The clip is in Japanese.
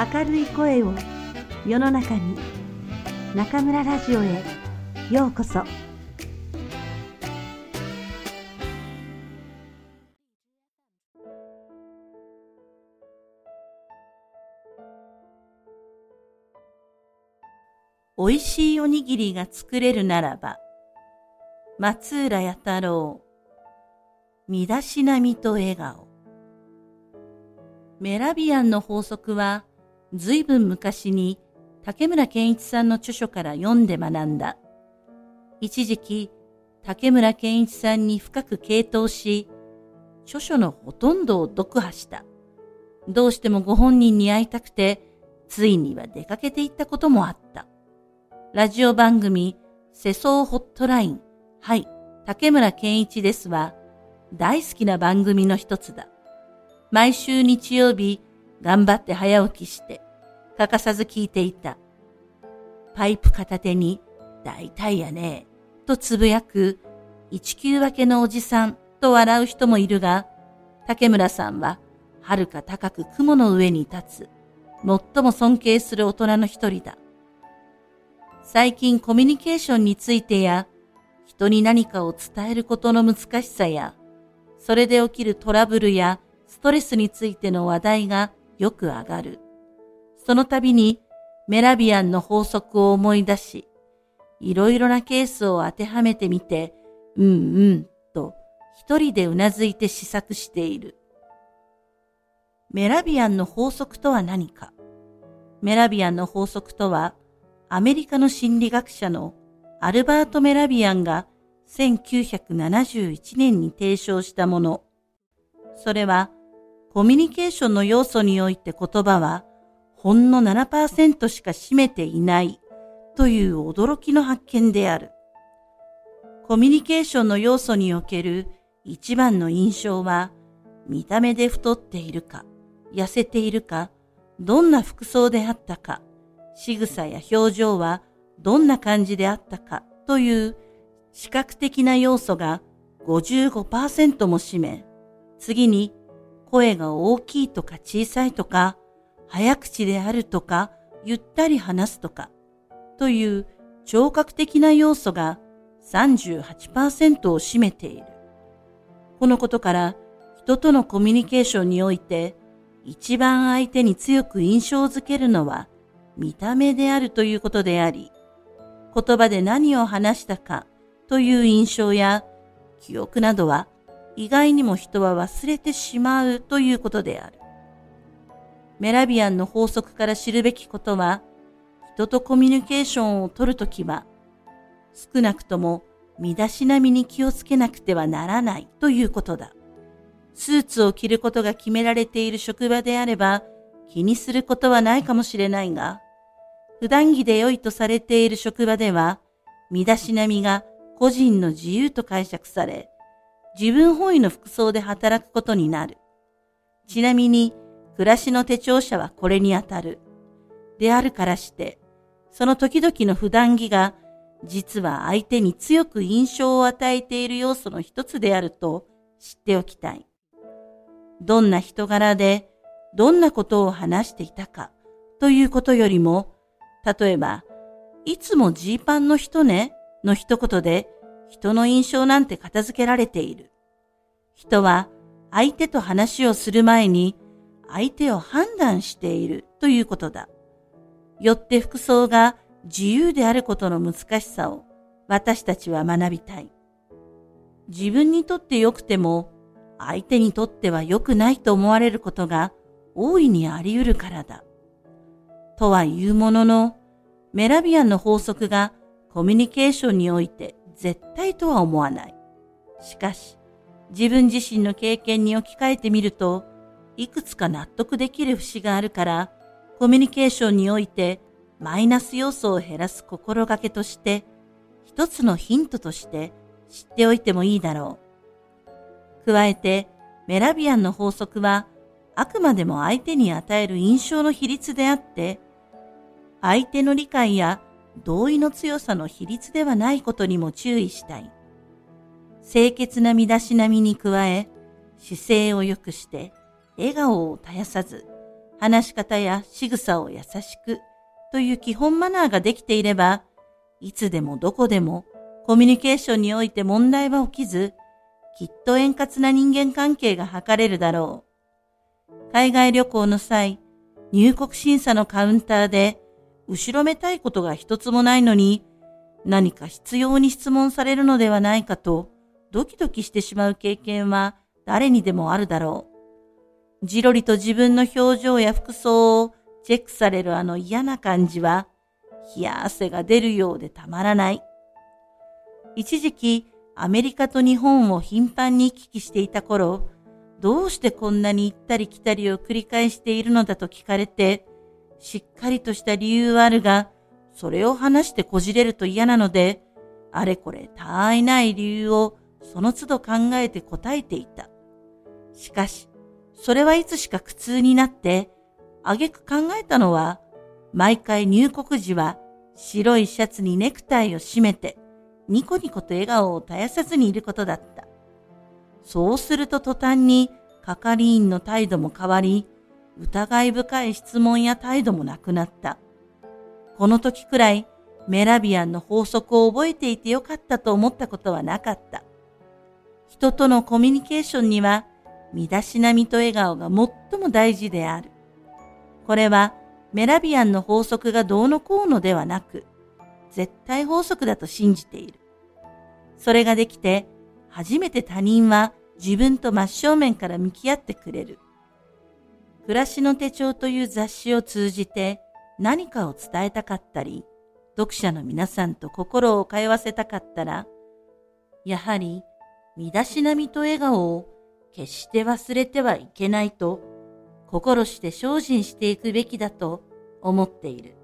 明るい声を世の中に中村ラジオへようこそ。おいしいおにぎりが作れるならば松浦弥太郎身だしなみと笑顔。メラビアンの法則は随分昔に竹村健一さんの著書から読んで学んだ。一時期竹村健一さんに深く傾倒し、著書のほとんどを読破した。どうしてもご本人に会いたくて、ついには出かけていったこともあった。ラジオ番組、世相ホットライン、はい、竹村健一ですは、大好きな番組の一つだ。毎週日曜日、頑張って早起きして、欠かさず聞いていた。パイプ片手に、大体やね、とつぶやく、一級分けのおじさんと笑う人もいるが、竹村さんは、遥か高く雲の上に立つ、最も尊敬する大人の一人だ。最近コミュニケーションについてや、人に何かを伝えることの難しさや、それで起きるトラブルやストレスについての話題がよく上がる。その度にメラビアンの法則を思い出し、いろいろなケースを当てはめてみて、うんうんと一人でうなずいて試作している。メラビアンの法則とは何か？メラビアンの法則とは、アメリカの心理学者のアルバート・メラビアンが1971年に提唱したもの。それは、コミュニケーションの要素において言葉はほんの7%しか占めていないという驚きの発見である。コミュニケーションの要素における一番の印象は見た目で太っているか、痩せているか、どんな服装であったか、仕草や表情はどんな感じであったかという視覚的な要素が55%も占め、次に声が大きいとか小さいとか、早口であるとか、ゆったり話すとか、という聴覚的な要素が38%を占めている。このことから人とのコミュニケーションにおいて一番相手に強く印象づけるのは見た目であるということであり、言葉で何を話したかという印象や記憶などは意外にも人は忘れてしまうということである。メラビアンの法則から知るべきことは、人とコミュニケーションを取るときは、少なくとも身だしなみに気をつけなくてはならないということだ。スーツを着ることが決められている職場であれば気にすることはないかもしれないが、普段着で良いとされている職場では、身だしなみが個人の自由と解釈され、自分本位の服装で働くことになる。ちなみに、暮らしの手帳者はこれにあたる。であるからして、その時々の普段着が、実は相手に強く印象を与えている要素の一つであると知っておきたい。どんな人柄で、どんなことを話していたかということよりも、例えば、いつもジーパンの人ねの一言で人の印象なんて片付けられている。人は相手と話をする前に相手を判断しているということだ。よって服装が自由であることの難しさを私たちは学びたい。自分にとって良くても相手にとっては良くないと思われることが大いにあり得るからだ。とは言うものの、メラビアンの法則がコミュニケーションにおいて絶対とは思わない。しかし、自分自身の経験に置き換えてみると、いくつか納得できる節があるから、コミュニケーションにおいてマイナス要素を減らす心がけとして、一つのヒントとして知っておいてもいいだろう。加えて、メラビアンの法則は、あくまでも相手に与える印象の比率であって、相手の理解や同意の強さの比率ではないことにも注意したい。清潔な身だしなみに加え、姿勢を良くして、笑顔を絶やさず、話し方や仕草を優しくという基本マナーができていれば、いつでもどこでもコミュニケーションにおいて問題は起きず、きっと円滑な人間関係が図れるだろう。海外旅行の際、入国審査のカウンターで、後ろめたいことが一つもないのに、何か必要に質問されるのではないかと、ドキドキしてしまう経験は誰にでもあるだろう。じろりと自分の表情や服装をチェックされるあの嫌な感じは、冷や汗が出るようでたまらない。一時期、アメリカと日本を頻繁に行き来していた頃、どうしてこんなに行ったり来たりを繰り返しているのだと聞かれて、しっかりとした理由はあるが、それを話してこじれると嫌なので、あれこれたあいない理由をその都度考えて答えていた。しかし、それはいつしか苦痛になって、あげく考えたのは、毎回入国時は白いシャツにネクタイを締めて、ニコニコと笑顔を絶やさずにいることだった。そうすると途端に係員の態度も変わり、疑い深い質問や態度もなくなった。この時くらいメラビアンの法則を覚えていてよかったと思ったことはなかった。人とのコミュニケーションには身だしなみと笑顔が最も大事である。これはメラビアンの法則がどうのこうのではなく、絶対法則だと信じている。それができて、初めて他人は自分と真正面から向き合ってくれる。暮らしの手帳という雑誌を通じて何かを伝えたかったり、読者の皆さんと心を通わせたかったら、やはり身だしなみと笑顔を決して忘れてはいけないと心して精進していくべきだと思っている。